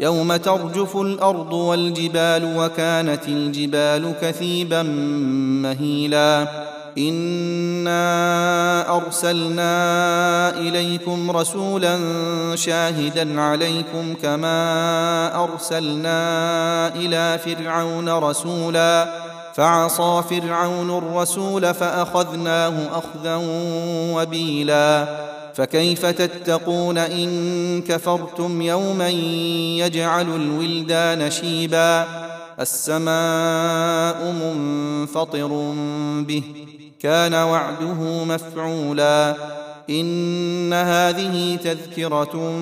يوم ترجف الأرض والجبال وكانت الجبال كثيبا مهيلا. إنا أرسلنا إليكم رسولا شاهدا عليكم كما أرسلنا إلى فرعون رسولا. فعصى فرعون الرسول فأخذناه أخذا وبيلا. فكيف تتقون إن كفرتم يوما يجعل الولدان شيبا السماء منفطر به كان وعده مفعولا إن هذه تذكرة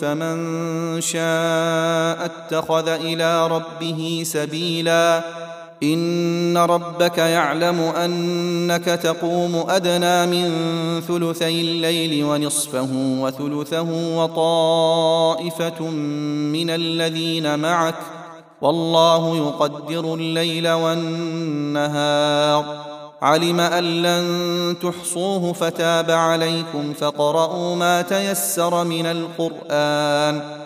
فمن شاء اتخذ إلى ربه سبيلا إن ربك يعلم أنك تقوم أدنى من ثلثي الليل ونصفه وثلثه وطائفة من الذين معك والله يقدر الليل والنهار. علم أن لن تحصوه فتاب عليكم فقرؤوا ما تيسر من القرآن.